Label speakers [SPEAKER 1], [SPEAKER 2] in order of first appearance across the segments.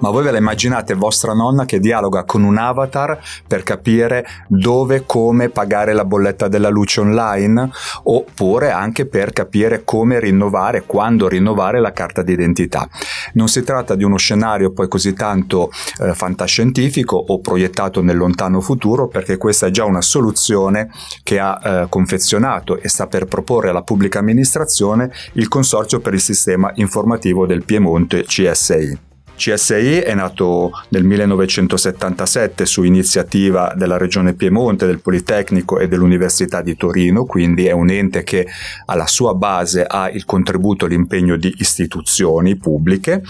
[SPEAKER 1] Ma voi ve la immaginate vostra nonna che dialoga con un avatar per capire dove, come pagare la bolletta della luce online? Oppure anche per capire come rinnovare, quando rinnovare la carta d'identità. Non si tratta di uno scenario poi così tanto eh, fantascientifico o proiettato nel lontano futuro, perché questa è già una soluzione che ha eh, confezionato e sta per proporre alla pubblica amministrazione il Consorzio per il Sistema Informativo del Piemonte CSI. CSI è nato nel 1977 su iniziativa della Regione Piemonte, del Politecnico e dell'Università di Torino, quindi è un ente che alla sua base ha il contributo e l'impegno di istituzioni pubbliche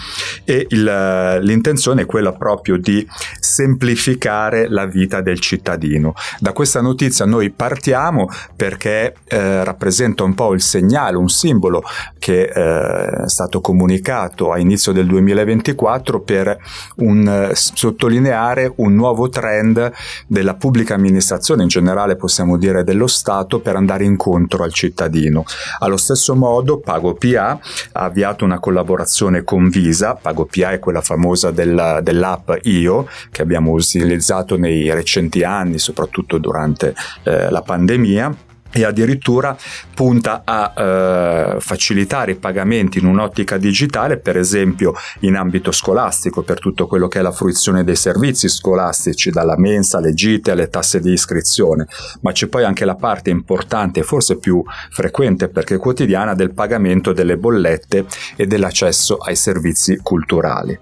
[SPEAKER 1] e il, l'intenzione è quella proprio di semplificare la vita del cittadino. Da questa notizia noi partiamo perché eh, rappresenta un po' il segnale, un simbolo che eh, è stato comunicato a inizio del 2024 2024 per un, eh, sottolineare un nuovo trend della pubblica amministrazione, in generale possiamo dire dello Stato, per andare incontro al cittadino. Allo stesso modo PagoPA ha avviato una collaborazione con Visa, PagoPA è quella famosa della, dell'app Io che abbiamo utilizzato nei recenti anni, soprattutto durante eh, la pandemia e addirittura punta a eh, facilitare i pagamenti in un'ottica digitale, per esempio in ambito scolastico, per tutto quello che è la fruizione dei servizi scolastici, dalla mensa alle gite alle tasse di iscrizione, ma c'è poi anche la parte importante e forse più frequente perché quotidiana del pagamento delle bollette e dell'accesso ai servizi culturali.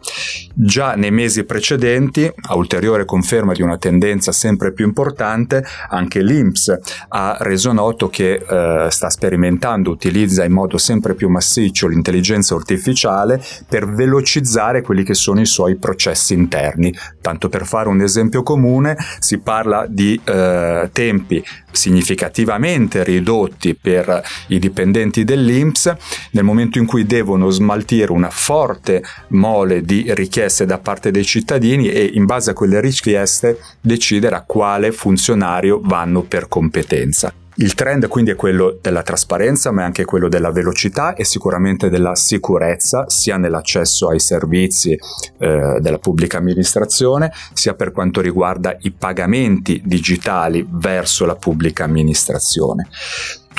[SPEAKER 1] Già nei mesi precedenti, a ulteriore conferma di una tendenza sempre più importante, anche l'INPS ha reso noto che eh, sta sperimentando, utilizza in modo sempre più massiccio l'intelligenza artificiale per velocizzare quelli che sono i suoi processi interni. Tanto per fare un esempio comune, si parla di eh, tempi significativamente ridotti per i dipendenti dell'INPS nel momento in cui devono smaltire una forte mole di richieste da parte dei cittadini e in base a quelle richieste decidere a quale funzionario vanno per competenza. Il trend quindi è quello della trasparenza, ma è anche quello della velocità e sicuramente della sicurezza, sia nell'accesso ai servizi eh, della pubblica amministrazione, sia per quanto riguarda i pagamenti digitali verso la pubblica amministrazione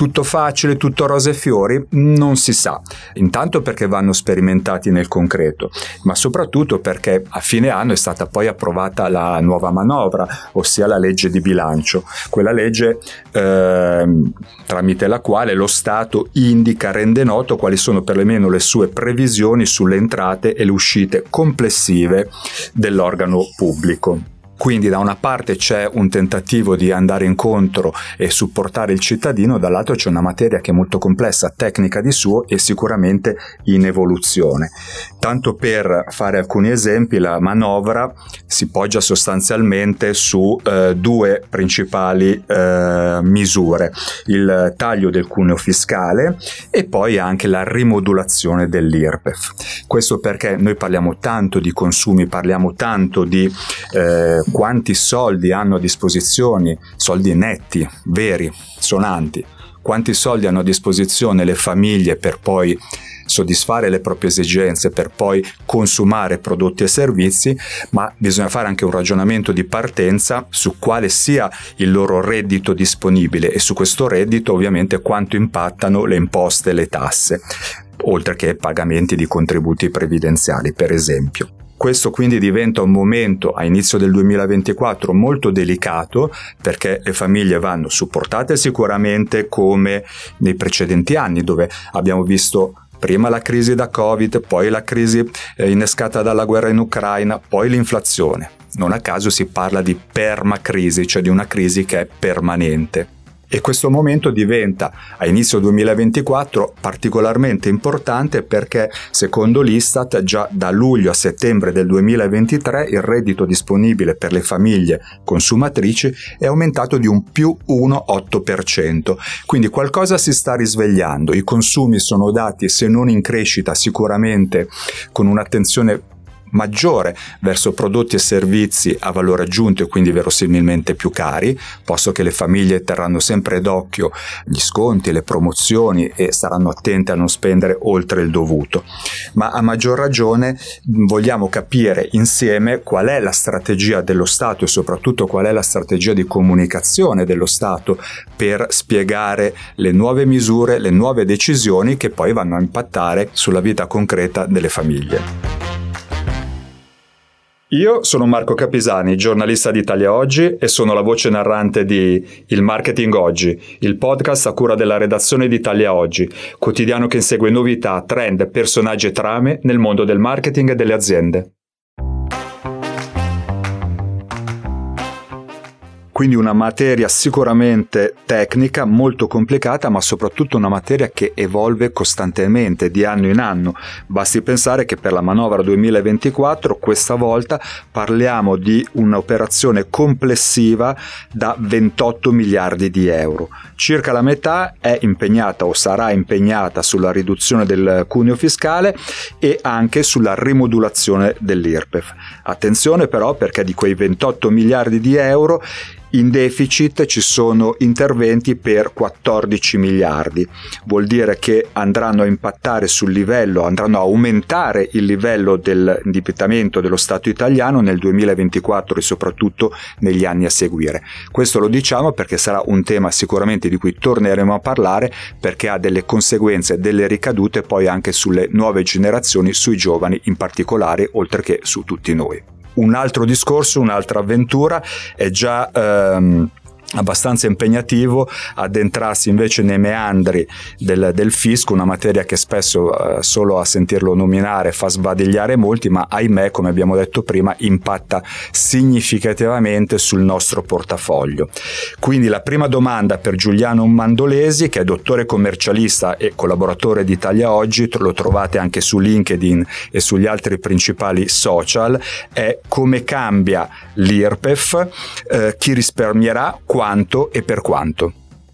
[SPEAKER 1] tutto facile, tutto rose e fiori? Non si sa. Intanto perché vanno sperimentati nel concreto, ma soprattutto perché a fine anno è stata poi approvata la nuova manovra, ossia la legge di bilancio, quella legge eh, tramite la quale lo Stato indica, rende noto quali sono perlomeno le sue previsioni sulle entrate e le uscite complessive dell'organo pubblico. Quindi da una parte c'è un tentativo di andare incontro e supportare il cittadino, dall'altro c'è una materia che è molto complessa, tecnica di suo e sicuramente in evoluzione. Tanto per fare alcuni esempi, la manovra si poggia sostanzialmente su eh, due principali eh, misure, il taglio del cuneo fiscale e poi anche la rimodulazione dell'IRPEF. Questo perché noi parliamo tanto di consumi, parliamo tanto di eh, quanti soldi hanno a disposizione, soldi netti, veri, sonanti, quanti soldi hanno a disposizione le famiglie per poi soddisfare le proprie esigenze per poi consumare prodotti e servizi, ma bisogna fare anche un ragionamento di partenza su quale sia il loro reddito disponibile e su questo reddito ovviamente quanto impattano le imposte e le tasse, oltre che pagamenti di contributi previdenziali per esempio. Questo quindi diventa un momento a inizio del 2024 molto delicato perché le famiglie vanno supportate sicuramente come nei precedenti anni dove abbiamo visto prima la crisi da Covid, poi la crisi eh, innescata dalla guerra in Ucraina, poi l'inflazione. Non a caso si parla di permacrisi, cioè di una crisi che è permanente. E questo momento diventa a inizio 2024 particolarmente importante perché secondo l'Istat già da luglio a settembre del 2023 il reddito disponibile per le famiglie consumatrici è aumentato di un più 1,8%. Quindi qualcosa si sta risvegliando, i consumi sono dati se non in crescita sicuramente con un'attenzione maggiore verso prodotti e servizi a valore aggiunto e quindi verosimilmente più cari, posto che le famiglie terranno sempre d'occhio gli sconti, le promozioni e saranno attente a non spendere oltre il dovuto. Ma a maggior ragione vogliamo capire insieme qual è la strategia dello Stato e soprattutto qual è la strategia di comunicazione dello Stato per spiegare le nuove misure, le nuove decisioni che poi vanno a impattare sulla vita concreta delle famiglie. Io sono Marco Capisani, giornalista di Italia Oggi e sono la voce narrante di Il Marketing Oggi, il podcast a cura della redazione di Italia Oggi, quotidiano che insegue novità, trend, personaggi e trame nel mondo del marketing e delle aziende. Quindi una materia sicuramente tecnica, molto complicata, ma soprattutto una materia che evolve costantemente di anno in anno. Basti pensare che per la manovra 2024 questa volta parliamo di un'operazione complessiva da 28 miliardi di euro. Circa la metà è impegnata o sarà impegnata sulla riduzione del cuneo fiscale e anche sulla rimodulazione dell'IRPEF. Attenzione però perché di quei 28 miliardi di euro in deficit ci sono interventi per 14 miliardi. Vuol dire che andranno a impattare sul livello, andranno a aumentare il livello dell'indebitamento dello Stato italiano nel 2024 e soprattutto negli anni a seguire. Questo lo diciamo perché sarà un tema sicuramente di cui torneremo a parlare perché ha delle conseguenze, delle ricadute poi anche sulle nuove generazioni, sui giovani in particolare, oltre che su tutti noi un altro discorso, un'altra avventura, è già ehm, abbastanza impegnativo addentrarsi invece nei meandri del, del fisco, una materia che spesso eh, solo a sentirlo nominare fa sbadigliare molti, ma ahimè, come abbiamo detto prima, impatta significativamente sul nostro portafoglio. Quindi la prima domanda per Giuliano Mandolesi, che è dottore commercialista e collaboratore di Italia Oggi, lo trovate anche su LinkedIn e sugli altri principali social, è come cambia l'IRPEF, eh, chi risparmierà, quanto e per quanto.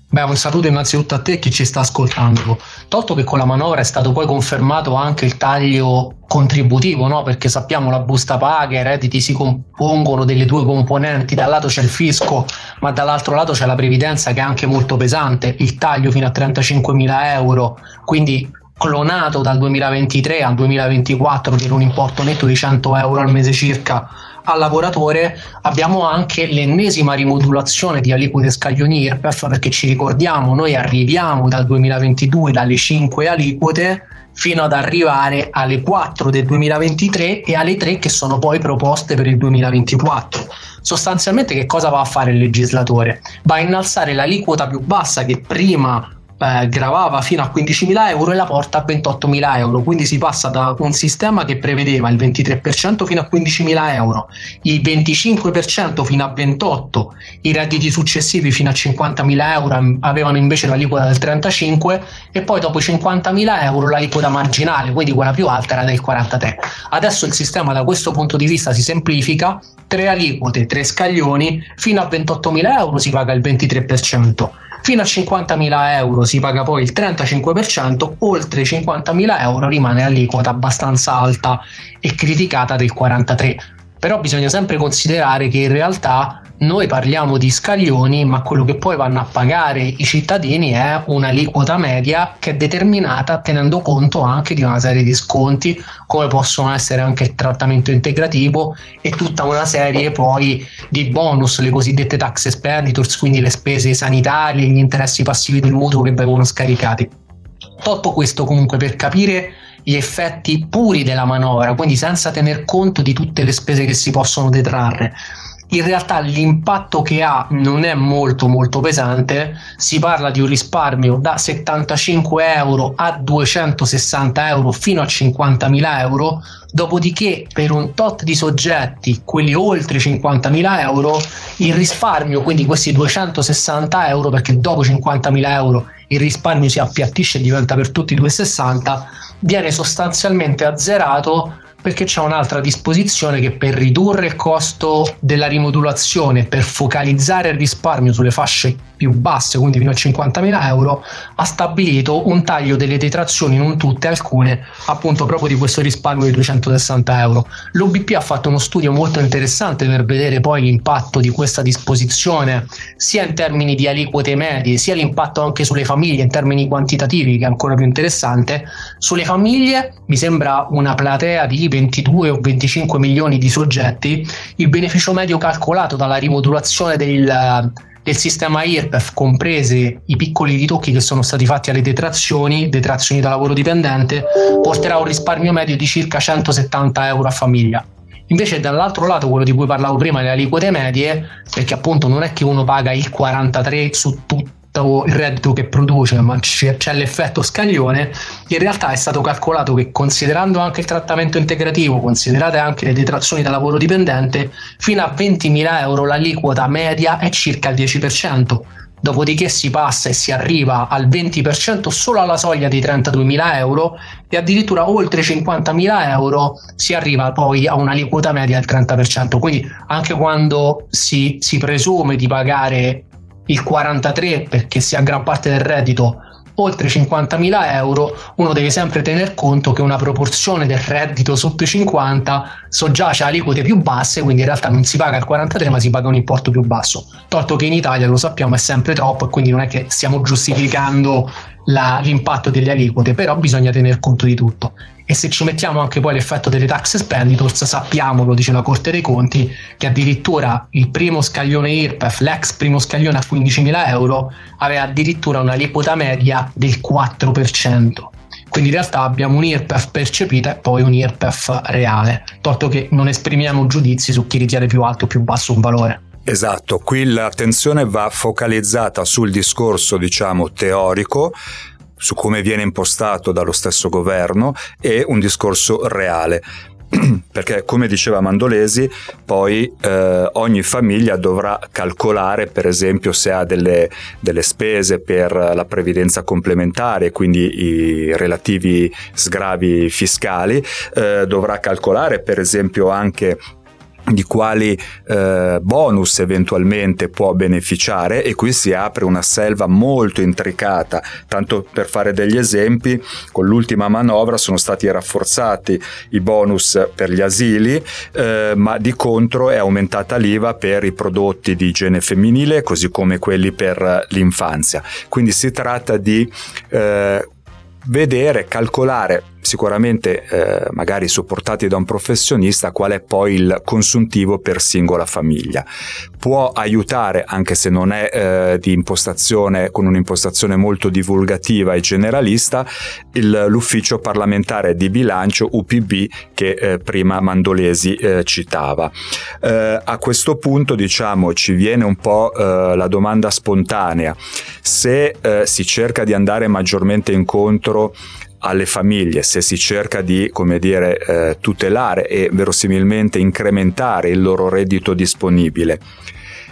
[SPEAKER 2] Beh, un saluto innanzitutto a te chi ci sta ascoltando. Tolto che con la manovra è stato poi confermato anche il taglio contributivo, no? perché sappiamo la busta paga e i redditi si compongono delle due componenti, da un lato c'è il fisco, ma dall'altro lato c'è la previdenza che è anche molto pesante, il taglio fino a 35 mila euro, quindi clonato dal 2023 al 2024 per un importo netto di 100 euro al mese circa al lavoratore abbiamo anche l'ennesima rimodulazione di aliquote scaglioni IRPEF perché ci ricordiamo noi arriviamo dal 2022 dalle 5 aliquote fino ad arrivare alle 4 del 2023 e alle 3 che sono poi proposte per il 2024. Sostanzialmente che cosa va a fare il legislatore? Va a innalzare l'aliquota più bassa che prima eh, gravava fino a 15.000 euro e la porta a 28.000 euro. Quindi si passa da un sistema che prevedeva il 23% fino a 15.000 euro, il 25% fino a 28, i redditi successivi fino a 50.000 euro avevano invece l'aliquota del 35 e poi dopo i 50.000 euro l'aliquota marginale, quindi quella più alta era del 43. Adesso il sistema da questo punto di vista si semplifica, tre aliquote, tre scaglioni, fino a 28.000 euro si paga il 23% Fino a 50.000 euro si paga poi il 35%, oltre i 50.000 euro rimane l'aliquota abbastanza alta e criticata del 43%. Però bisogna sempre considerare che in realtà noi parliamo di scaglioni, ma quello che poi vanno a pagare i cittadini è un'aliquota media che è determinata tenendo conto anche di una serie di sconti, come possono essere anche il trattamento integrativo e tutta una serie poi di bonus, le cosiddette tax expenditures, quindi le spese sanitarie, gli interessi passivi del mutuo che vengono scaricati. Tutto questo comunque per capire gli effetti puri della manovra, quindi senza tener conto di tutte le spese che si possono detrarre in realtà l'impatto che ha non è molto molto pesante, si parla di un risparmio da 75 euro a 260 euro fino a 50.000 euro, dopodiché per un tot di soggetti, quelli oltre 50.000 euro, il risparmio, quindi questi 260 euro, perché dopo 50.000 euro il risparmio si appiattisce e diventa per tutti 260, viene sostanzialmente azzerato perché c'è un'altra disposizione che per ridurre il costo della rimodulazione, per focalizzare il risparmio sulle fasce più basse, quindi fino a 50.000 euro, ha stabilito un taglio delle detrazioni, non tutte, alcune, appunto proprio di questo risparmio di 260 euro. L'OBP ha fatto uno studio molto interessante per vedere poi l'impatto di questa disposizione, sia in termini di aliquote medie, sia l'impatto anche sulle famiglie in termini quantitativi, che è ancora più interessante. Sulle famiglie mi sembra una platea di 22 o 25 milioni di soggetti, il beneficio medio calcolato dalla rimodulazione del, del sistema IRPEF, compresi i piccoli ritocchi che sono stati fatti alle detrazioni, detrazioni da lavoro dipendente, porterà un risparmio medio di circa 170 euro a famiglia. Invece dall'altro lato, quello di cui parlavo prima, le aliquote medie, perché appunto non è che uno paga il 43 su tutto il reddito che produce, ma c'è, c'è l'effetto scaglione, in realtà è stato calcolato che considerando anche il trattamento integrativo, considerate anche le detrazioni da lavoro dipendente, fino a 20.000 euro l'aliquota media è circa il 10%. Dopodiché si passa e si arriva al 20% solo alla soglia di 32.000 euro e addirittura oltre 50.000 euro si arriva poi a un'aliquota media del 30%. Quindi anche quando si, si presume di pagare il 43 perché si ha gran parte del reddito oltre 50.000 euro, uno deve sempre tener conto che una proporzione del reddito sotto i 50 soggiace a aliquote più basse, quindi in realtà non si paga il 43 ma si paga un importo più basso. Tolto che in Italia lo sappiamo è sempre troppo e quindi non è che stiamo giustificando la, l'impatto delle aliquote, però bisogna tener conto di tutto e se ci mettiamo anche poi l'effetto delle tax expenditures sappiamo, lo dice la Corte dei Conti, che addirittura il primo scaglione IRPEF, l'ex primo scaglione a 15.000 euro, aveva addirittura una un'aliquota media del 4%. Quindi in realtà abbiamo un IRPEF percepita e poi un IRPEF reale, tolto che non esprimiamo giudizi su chi ritiene più alto o più basso un valore.
[SPEAKER 1] Esatto, qui l'attenzione va focalizzata sul discorso, diciamo, teorico, su come viene impostato dallo stesso governo e un discorso reale. Perché come diceva Mandolesi poi eh, ogni famiglia dovrà calcolare per esempio se ha delle, delle, spese per la previdenza complementare quindi i relativi sgravi fiscali eh, dovrà calcolare per esempio anche di quali eh, bonus eventualmente può beneficiare e qui si apre una selva molto intricata. Tanto per fare degli esempi con l'ultima manovra sono stati rafforzati i bonus per gli asili eh, ma di contro è aumentata l'IVA per i prodotti di igiene femminile così come quelli per l'infanzia. Quindi si tratta di eh, vedere calcolare sicuramente eh, magari supportati da un professionista qual è poi il consuntivo per singola famiglia. Può aiutare, anche se non è eh, di impostazione con un'impostazione molto divulgativa e generalista, il, l'ufficio parlamentare di bilancio UPB che eh, prima Mandolesi eh, citava. Eh, a questo punto diciamo ci viene un po' eh, la domanda spontanea se si cerca di andare maggiormente incontro alle famiglie, se si cerca di, come dire, eh, tutelare e verosimilmente incrementare il loro reddito disponibile,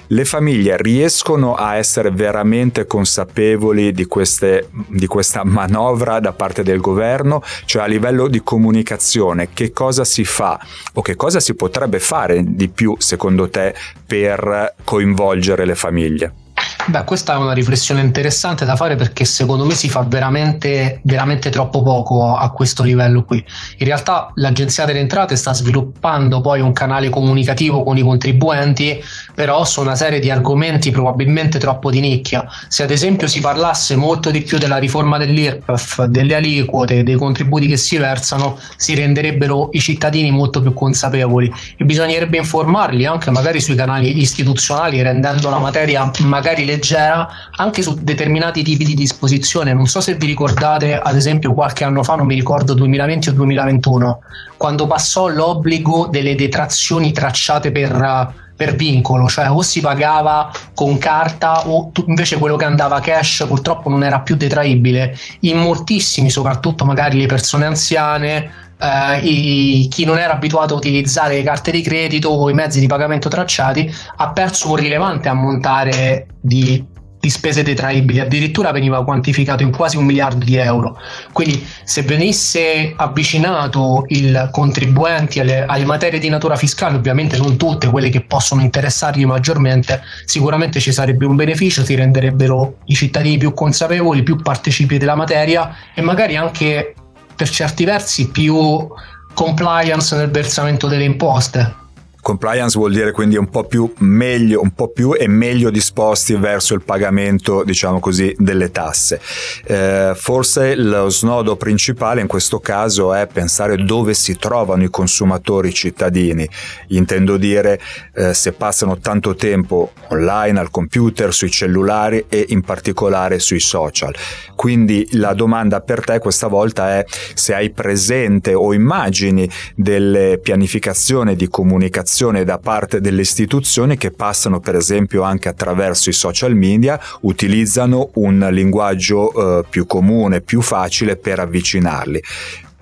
[SPEAKER 1] le famiglie riescono a essere veramente consapevoli di, queste, di, questa manovra da parte del governo, cioè a livello di comunicazione, che cosa si fa? O che cosa si potrebbe fare di più secondo te per coinvolgere le famiglie?
[SPEAKER 2] Beh, questa è una riflessione interessante da fare perché secondo me si fa veramente, veramente troppo poco a questo livello qui. In realtà l'Agenzia delle Entrate sta sviluppando poi un canale comunicativo con i contribuenti, però su una serie di argomenti probabilmente troppo di nicchia. Se ad esempio si parlasse molto di più della riforma dell'IRPEF, delle aliquote, dei contributi che si versano, si renderebbero i cittadini molto più consapevoli e bisognerebbe informarli anche magari sui canali istituzionali rendendo la materia magari leggera anche su determinati tipi di disposizione. Non so se vi ricordate, ad esempio, qualche anno fa, non mi ricordo 2020 o 2021, quando passò l'obbligo delle detrazioni tracciate per per vincolo, cioè o si pagava con carta o invece quello che andava cash purtroppo non era più detraibile. In moltissimi, soprattutto magari le persone anziane, eh, i, chi non era abituato a utilizzare carte di credito o i mezzi di pagamento tracciati ha perso un rilevante ammontare di di spese detraibili, addirittura veniva quantificato in quasi un miliardo di euro. Quindi se venisse avvicinato il contribuenti alle, alle, materie di natura fiscale, ovviamente non tutte quelle che possono interessargli maggiormente, sicuramente ci sarebbe un beneficio, si renderebbero i cittadini più consapevoli, più partecipi della materia e magari anche per certi versi più compliance nel versamento delle imposte
[SPEAKER 1] Compliance vuol dire quindi un po' più meglio, un po' più e meglio disposti verso il pagamento, diciamo così, delle tasse. Eh, forse lo snodo principale in questo caso è pensare dove si trovano i consumatori cittadini. Intendo dire eh, se passano tanto tempo online, al computer, sui cellulari e in particolare sui social. Quindi la domanda per te questa volta è se hai presente o immagini delle pianificazioni di comunicazione comunicazione da parte delle istituzioni che passano per esempio anche attraverso i social media, utilizzano un linguaggio eh, più comune, più facile per avvicinarli.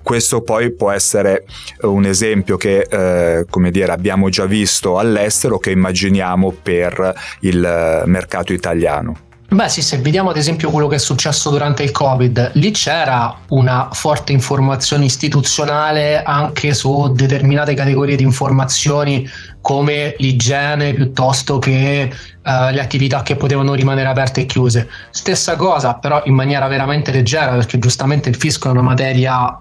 [SPEAKER 1] Questo poi può essere un esempio che eh, come dire, abbiamo già visto all'estero che immaginiamo per il eh, mercato italiano.
[SPEAKER 2] Beh sì, se vediamo ad esempio quello che è successo durante il Covid, lì c'era una forte informazione istituzionale anche su determinate categorie di informazioni come l'igiene piuttosto che uh, le attività che potevano rimanere aperte e chiuse. Stessa cosa però in maniera veramente leggera perché giustamente il fisco è una materia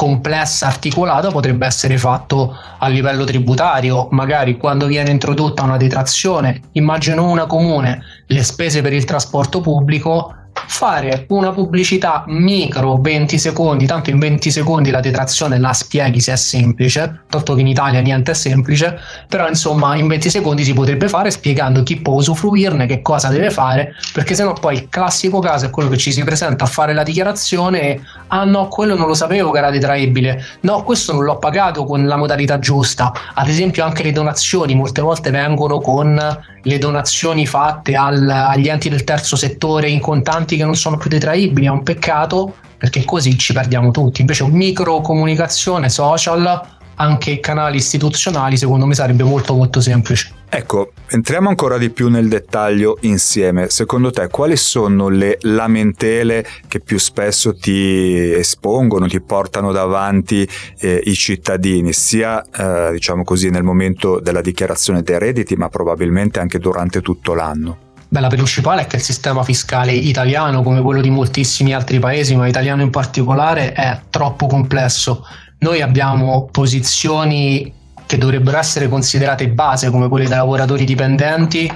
[SPEAKER 2] complessa, articolata, potrebbe essere fatto a livello tributario, magari quando viene introdotta una detrazione, immagino una comune, le spese per il trasporto pubblico, fare una pubblicità micro 20 secondi, tanto in 20 secondi la detrazione la spieghi se è semplice, tanto che in Italia niente è semplice, però insomma in 20 secondi si potrebbe fare spiegando chi può usufruirne, che cosa deve fare, perché sennò poi il classico caso è quello che ci si presenta a fare la dichiarazione e ah no, quello non lo sapevo che era detraibile, no, questo non l'ho pagato con la modalità giusta, ad esempio anche le donazioni molte volte vengono con le donazioni fatte al, agli enti del terzo settore in contanti che non sono più detraibili, è un peccato perché così ci perdiamo tutti. Invece micro comunicazione social, anche canali istituzionali, secondo me sarebbe molto molto semplice.
[SPEAKER 1] Ecco, entriamo ancora di più nel dettaglio insieme. Secondo te quali sono le lamentele che più spesso ti espongono, ti portano davanti eh, i cittadini, sia eh, diciamo così nel momento della dichiarazione dei redditi, ma probabilmente anche durante tutto l'anno?
[SPEAKER 2] Beh, la principale è che il sistema fiscale italiano, come quello di moltissimi altri paesi, ma italiano in particolare, è troppo complesso. Noi abbiamo posizioni che dovrebbero essere considerate base come quelle dei lavoratori dipendenti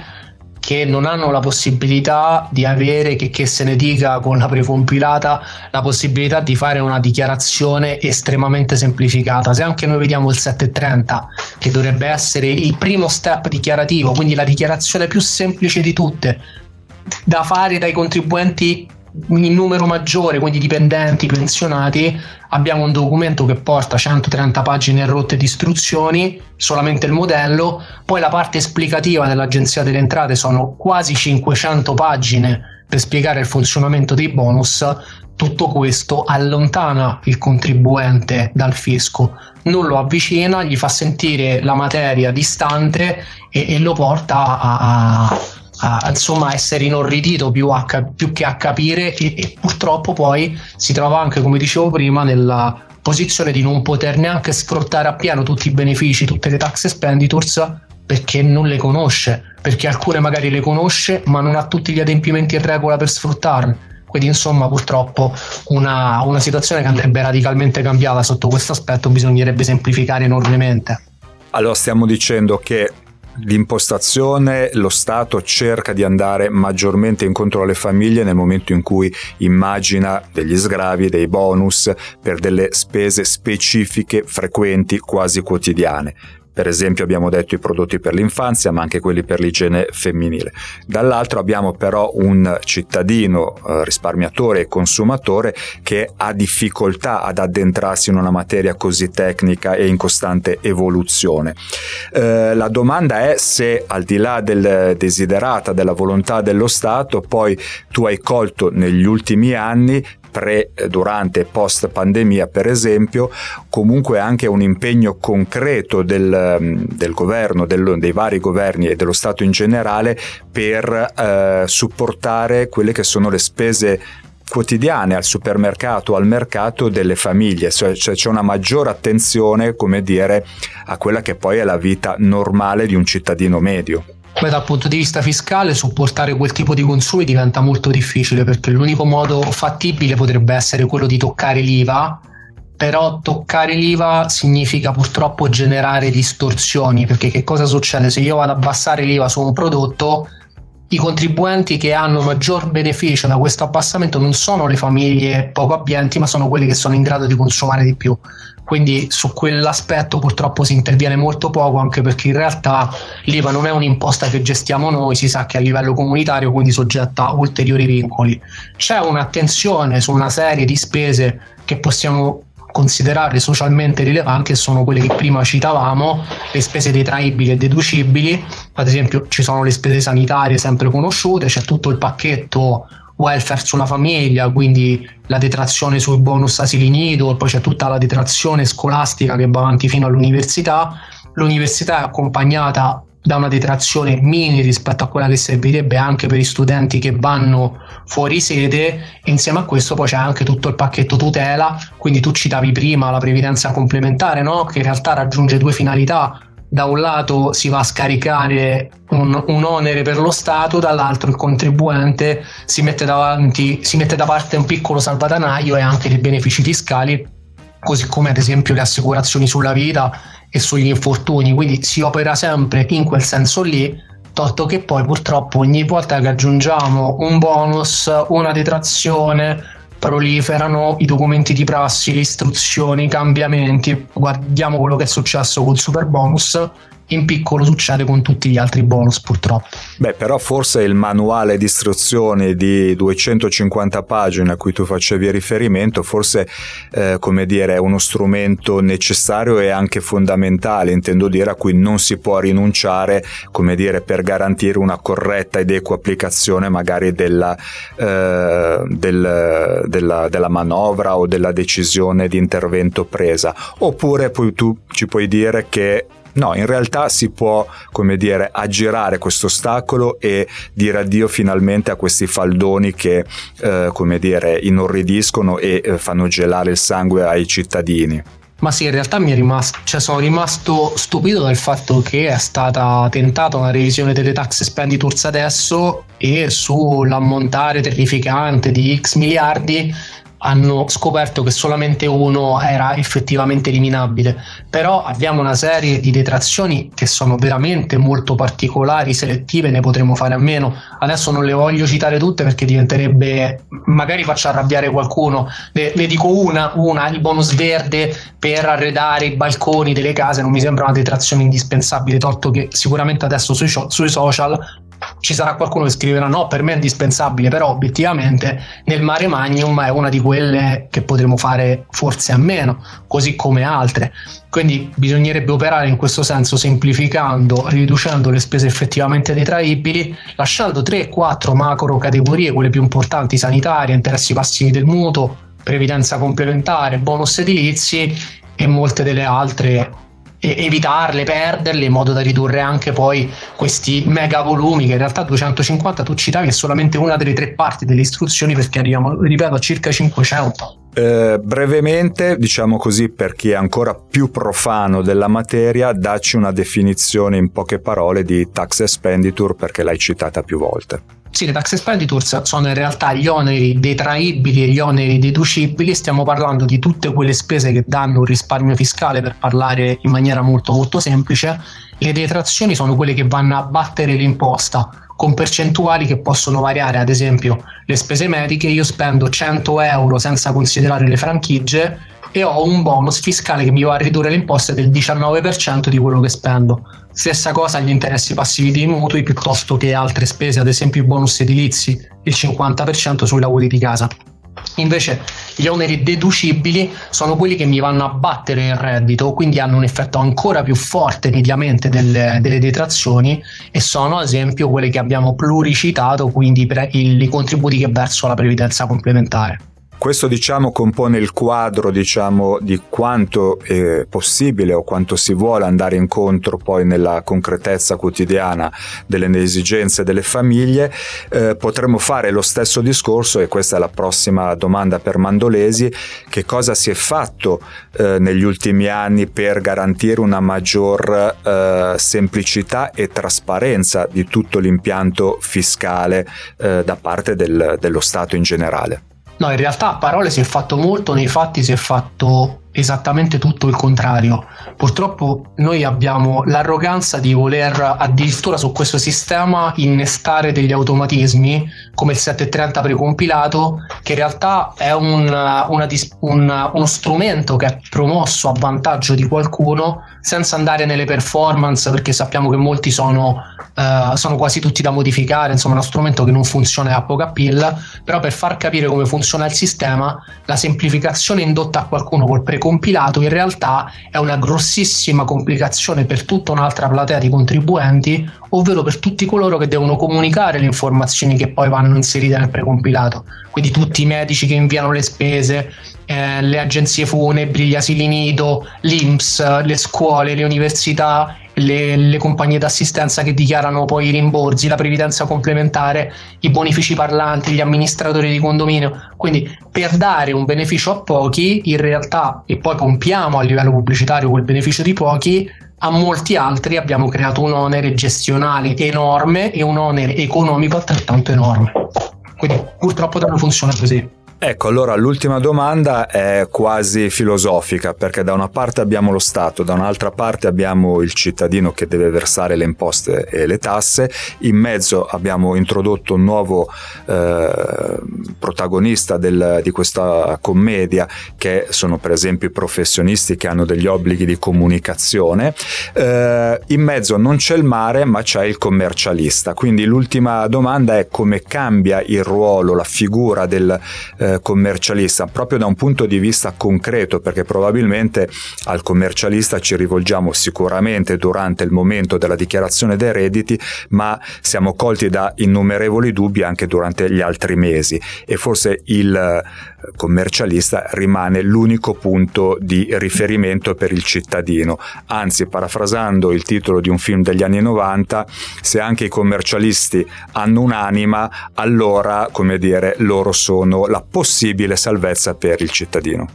[SPEAKER 2] che non hanno la possibilità di avere, che, che, se ne dica con la precompilata, la possibilità di fare una dichiarazione estremamente semplificata. Se anche noi vediamo il 730, che dovrebbe essere il primo step dichiarativo, quindi la dichiarazione più semplice di tutte, da fare dai contribuenti in numero maggiore, quindi dipendenti, pensionati, abbiamo un documento che porta 130 pagine rotte di istruzioni, solamente il modello, poi la parte esplicativa dell'Agenzia delle Entrate sono quasi 500 pagine per spiegare il funzionamento dei bonus, tutto questo allontana il contribuente dal fisco, non lo avvicina, gli fa sentire la materia distante e, e lo porta a, a a insomma essere inorridito più, a, più che a capire e, e, purtroppo poi si trova anche come dicevo prima nella posizione di non poter neanche sfruttare appieno tutti i benefici tutte le tax expenditures perché non le conosce. Perché alcune magari le conosce ma non ha tutti gli adempimenti in regola per sfruttarle quindi insomma purtroppo una, una situazione che andrebbe radicalmente cambiata sotto questo aspetto bisognerebbe semplificare enormemente.
[SPEAKER 1] Allora stiamo dicendo che l'impostazione, lo Stato cerca di andare maggiormente incontro alle famiglie nel momento in cui immagina degli sgravi, dei bonus per delle spese specifiche, frequenti, quasi quotidiane. Per esempio abbiamo detto i prodotti per l'infanzia, ma anche quelli per l'igiene femminile. Dall'altro abbiamo però un cittadino eh, risparmiatore e consumatore che ha difficoltà ad addentrarsi in una materia così tecnica e in costante evoluzione. Eh, la domanda è se al di là del desiderata, della volontà dello Stato, poi tu hai colto negli ultimi anni pre, durante e post pandemia per esempio, comunque anche un impegno concreto del, mm, del governo, del, dei vari governi e dello Stato in generale per eh, supportare quelle che sono le spese quotidiane al supermercato, al mercato delle famiglie, cioè, cioè, c'è una maggiore attenzione, come dire, a quella che poi è la vita normale di un cittadino medio.
[SPEAKER 2] Poi dal punto di vista fiscale supportare quel tipo di consumi diventa molto difficile perché l'unico modo fattibile potrebbe essere quello di toccare l'IVA, però toccare l'IVA significa purtroppo generare distorsioni perché che cosa succede se io vado ad abbassare l'IVA su un prodotto i contribuenti che hanno maggior beneficio da questo abbassamento non sono le famiglie poco abbienti, ma sono quelli che sono in grado di consumare di più. Quindi su quell'aspetto purtroppo si interviene molto poco, anche perché in realtà l'IVA non è un'imposta che gestiamo noi, si sa che a livello comunitario, quindi soggetta a ulteriori vincoli. C'è un'attenzione su una serie di spese che possiamo considerare socialmente rilevanti sono quelle che prima citavamo, le spese detraibili e deducibili, ad esempio ci sono le spese sanitarie sempre conosciute, c'è tutto il pacchetto welfare sulla famiglia, quindi la detrazione sui bonus asili nido, poi c'è tutta la detrazione scolastica che va avanti fino all'università. L'università è accompagnata da una detrazione mini rispetto a quella che servirebbe anche per gli studenti che vanno fuori sede insieme a questo poi c'è anche tutto il pacchetto tutela quindi tu citavi prima la previdenza complementare no? che in realtà raggiunge due finalità da un lato si va a scaricare un, un, onere per lo Stato, dall'altro il contribuente si mette, davanti, si mette da parte un piccolo salvadanaio e anche dei benefici fiscali, così come ad esempio le assicurazioni sulla vita e sugli infortuni, quindi si opera sempre in quel senso lì, tolto che poi purtroppo ogni volta che aggiungiamo un bonus, una detrazione, proliferano i documenti di prassi, le istruzioni, i cambiamenti. Guardiamo quello che è successo col super bonus in piccolo succede con tutti gli altri bonus purtroppo.
[SPEAKER 1] Beh, però forse il manuale di istruzioni di 250 pagine a cui tu facevi riferimento, forse eh, come dire, è uno strumento necessario e anche fondamentale, intendo dire, a cui non si può rinunciare, come dire, per garantire una corretta ed equa applicazione magari della, eh, del, della, della manovra o della decisione di intervento presa. Oppure poi tu ci puoi dire che No, in realtà si può, come dire, aggirare questo ostacolo e dire addio finalmente a questi faldoni che, eh, come dire, inorridiscono e eh, fanno gelare il sangue ai cittadini.
[SPEAKER 2] Ma sì, in realtà mi è rimasto, cioè sono rimasto stupito del fatto che è stata tentata una revisione delle tax expenditures adesso e sull'ammontare terrificante di X miliardi hanno scoperto che solamente uno era effettivamente eliminabile, però abbiamo una serie di detrazioni che sono veramente molto particolari, selettive, ne potremo fare a meno. Adesso non le voglio citare tutte perché diventerebbe, magari faccio arrabbiare qualcuno, le, le dico una, una, il bonus verde per arredare i balconi delle case non mi sembra una detrazione indispensabile, tolto che sicuramente adesso sui, sui social ci sarà qualcuno che scriverà no, per me è indispensabile, però obiettivamente nel mare magnum è una di quelle che potremo fare forse a meno, così come altre. Quindi bisognerebbe operare in questo senso semplificando, riducendo le spese effettivamente detraibili, lasciando 3-4 macro categorie, quelle più importanti, sanitarie, interessi passivi del mutuo, previdenza complementare, bonus edilizi e molte delle altre evitarle, perderle in modo da ridurre anche poi questi mega volumi che in realtà 250 tu citavi è solamente una delle tre parti delle istruzioni perché arriviamo, ripeto, a circa 500.
[SPEAKER 1] Eh, brevemente, diciamo così, per chi è ancora più profano della materia, dacci una definizione in poche parole di tax expenditure perché l'hai citata più volte.
[SPEAKER 2] Sì, le tax expenditures sono in realtà gli oneri detraibili e gli oneri deducibili, stiamo parlando di tutte quelle spese che danno un risparmio fiscale per parlare in maniera molto molto semplice. Le detrazioni sono quelle che vanno a battere l'imposta con percentuali che possono variare, ad esempio le spese mediche, io spendo 100 euro senza considerare le franchigie e ho un bonus fiscale che mi va a ridurre le imposte del 19% di quello che spendo. Stessa cosa agli interessi passivi dei mutui piuttosto che altre spese, ad esempio i bonus edilizi, il 50% sui lavori di casa. Invece gli oneri deducibili sono quelli che mi vanno a battere il reddito, quindi hanno un effetto ancora più forte mediamente delle, delle detrazioni e sono ad esempio quelle che abbiamo pluricitato, quindi i contributi che verso la previdenza complementare.
[SPEAKER 1] Questo diciamo compone il quadro diciamo, di quanto è possibile o quanto si vuole andare incontro poi nella concretezza quotidiana delle esigenze delle famiglie. Eh, potremmo fare lo stesso discorso e questa è la prossima domanda per Mandolesi, che cosa si è fatto eh, negli ultimi anni per garantire una maggior eh, semplicità e trasparenza di tutto l'impianto fiscale eh, da parte del, dello Stato in generale?
[SPEAKER 2] No, in realtà a parole si è fatto molto, nei fatti si è fatto esattamente tutto il contrario. Purtroppo noi abbiamo l'arroganza di voler addirittura su questo sistema innestare degli automatismi come il 730 precompilato, che in realtà è un, una, un, uno strumento che è promosso a vantaggio di qualcuno senza andare nelle performance perché sappiamo che molti sono, uh, sono quasi tutti da modificare, insomma è uno strumento che non funziona a poca pilla, però per far capire come funziona il sistema, la semplificazione indotta a qualcuno col precompilato in realtà è una grossissima complicazione per tutta un'altra platea di contribuenti, ovvero per tutti coloro che devono comunicare le informazioni che poi vanno inserite nel precompilato, quindi tutti i medici che inviano le spese, eh, le agenzie funebri, gli asili nido, l'IMSS, le scuole, le università, le, le, compagnie d'assistenza che dichiarano poi i rimborsi, la previdenza complementare, i bonifici parlanti, gli amministratori di condominio. Quindi per dare un beneficio a pochi, in realtà, e poi compiamo a livello pubblicitario quel beneficio di pochi, a molti altri abbiamo creato un onere gestionale enorme e un onere economico altrettanto enorme. Quindi purtroppo non funziona così.
[SPEAKER 1] Ecco, allora l'ultima domanda è quasi filosofica, perché da una parte abbiamo lo Stato, da un'altra parte abbiamo il cittadino che deve versare le imposte e le tasse, in mezzo abbiamo introdotto un nuovo eh, protagonista del, di questa commedia, che sono per esempio i professionisti che hanno degli obblighi di comunicazione, eh, in mezzo non c'è il mare ma c'è il commercialista, quindi l'ultima domanda è come cambia il ruolo, la figura del eh, commercialista, proprio da un punto di vista concreto, perché probabilmente al commercialista ci rivolgiamo sicuramente durante il momento della dichiarazione dei redditi, ma siamo colti da innumerevoli dubbi anche durante gli altri mesi. E forse il commercialista rimane l'unico punto di riferimento per il cittadino. Anzi, parafrasando il titolo di un film degli anni 90, se anche i commercialisti hanno un'anima, allora, come dire, loro sono la possibile salvezza per il cittadino.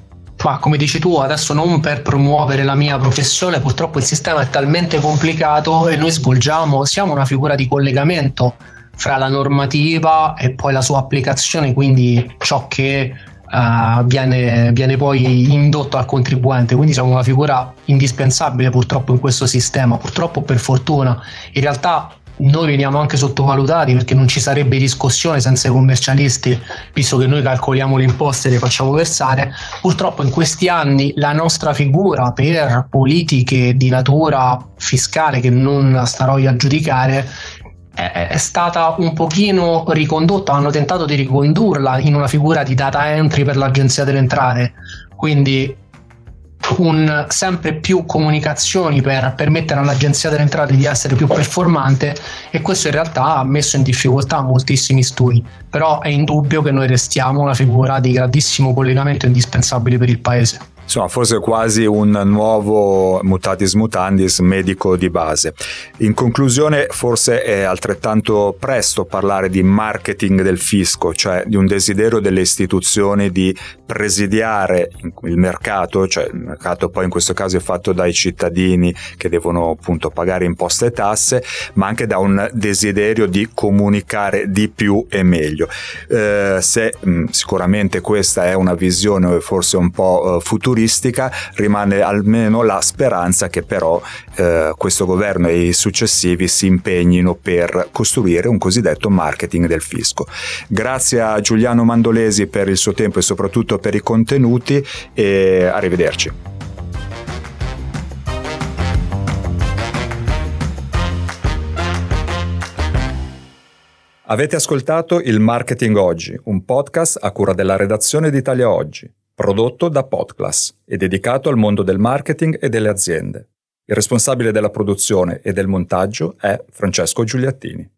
[SPEAKER 2] Ma come dici tu, adesso non per promuovere la mia professione, purtroppo il sistema è talmente complicato e noi svolgiamo, siamo una figura di collegamento fra la normativa e poi la sua applicazione, quindi ciò che uh, viene, viene, poi indotto al contribuente. Quindi siamo una figura indispensabile purtroppo in questo sistema. Purtroppo per fortuna, in realtà noi veniamo anche sottovalutati perché non ci sarebbe riscossione senza i commercialisti, visto che noi calcoliamo le imposte e le facciamo versare. Purtroppo in questi anni la nostra figura per politiche di natura fiscale che non starò io a giudicare è stata un pochino ricondotta, hanno tentato di ricondurla in una figura di data entry per l'agenzia delle entrate. Quindi un sempre più comunicazioni per permettere all'agenzia delle entrate di essere più performante e questo in realtà ha messo in difficoltà moltissimi studi però è indubbio che noi restiamo una figura di grandissimo collegamento indispensabile per il paese
[SPEAKER 1] insomma forse quasi un nuovo mutatis mutandis medico di base. In conclusione forse è altrettanto presto parlare di marketing del fisco, cioè di un desiderio delle istituzioni di presidiare il mercato, cioè il mercato poi in questo caso è fatto dai cittadini che devono appunto pagare imposte e tasse, ma anche da un desiderio di comunicare di più e meglio. Eh, se mh, sicuramente questa è una visione forse un po' eh, futurista, futuristica rimane almeno la speranza che però eh, questo governo e i successivi si impegnino per costruire un cosiddetto marketing del fisco. Grazie a Giuliano Mandolesi per il suo tempo e soprattutto per i contenuti e arrivederci. Avete ascoltato il Marketing Oggi, un podcast a cura della redazione d'Italia Oggi, prodotto da Podclass e dedicato al mondo del marketing e delle aziende. Il responsabile della produzione e del montaggio è Francesco Giuliattini.